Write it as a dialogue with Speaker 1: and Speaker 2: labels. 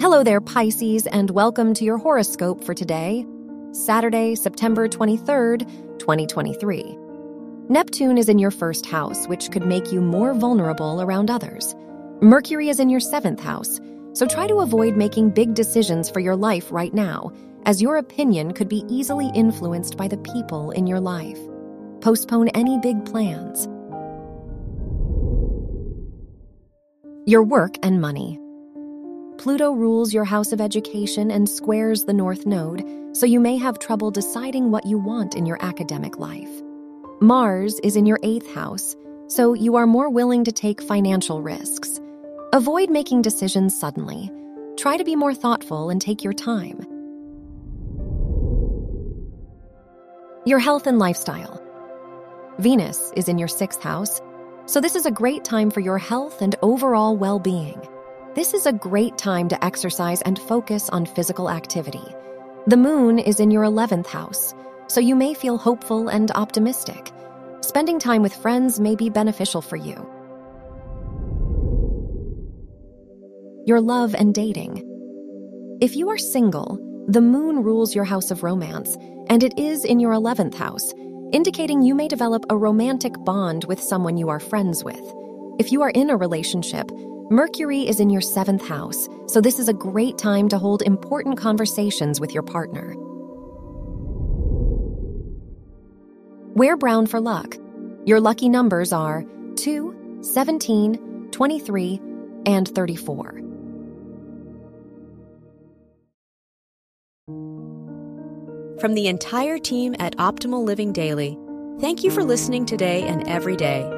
Speaker 1: Hello there, Pisces, and welcome to your horoscope for today, Saturday, September 23rd, 2023. Neptune is in your first house, which could make you more vulnerable around others. Mercury is in your seventh house, so try to avoid making big decisions for your life right now, as your opinion could be easily influenced by the people in your life. Postpone any big plans. Your work and money. Pluto rules your house of education and squares the North Node, so you may have trouble deciding what you want in your academic life. Mars is in your eighth house, so you are more willing to take financial risks. Avoid making decisions suddenly. Try to be more thoughtful and take your time. Your health and lifestyle. Venus is in your sixth house, so this is a great time for your health and overall well being. This is a great time to exercise and focus on physical activity. The moon is in your 11th house, so you may feel hopeful and optimistic. Spending time with friends may be beneficial for you. Your love and dating. If you are single, the moon rules your house of romance, and it is in your 11th house, indicating you may develop a romantic bond with someone you are friends with. If you are in a relationship, Mercury is in your seventh house, so this is a great time to hold important conversations with your partner. Wear brown for luck. Your lucky numbers are 2, 17, 23, and 34.
Speaker 2: From the entire team at Optimal Living Daily, thank you for listening today and every day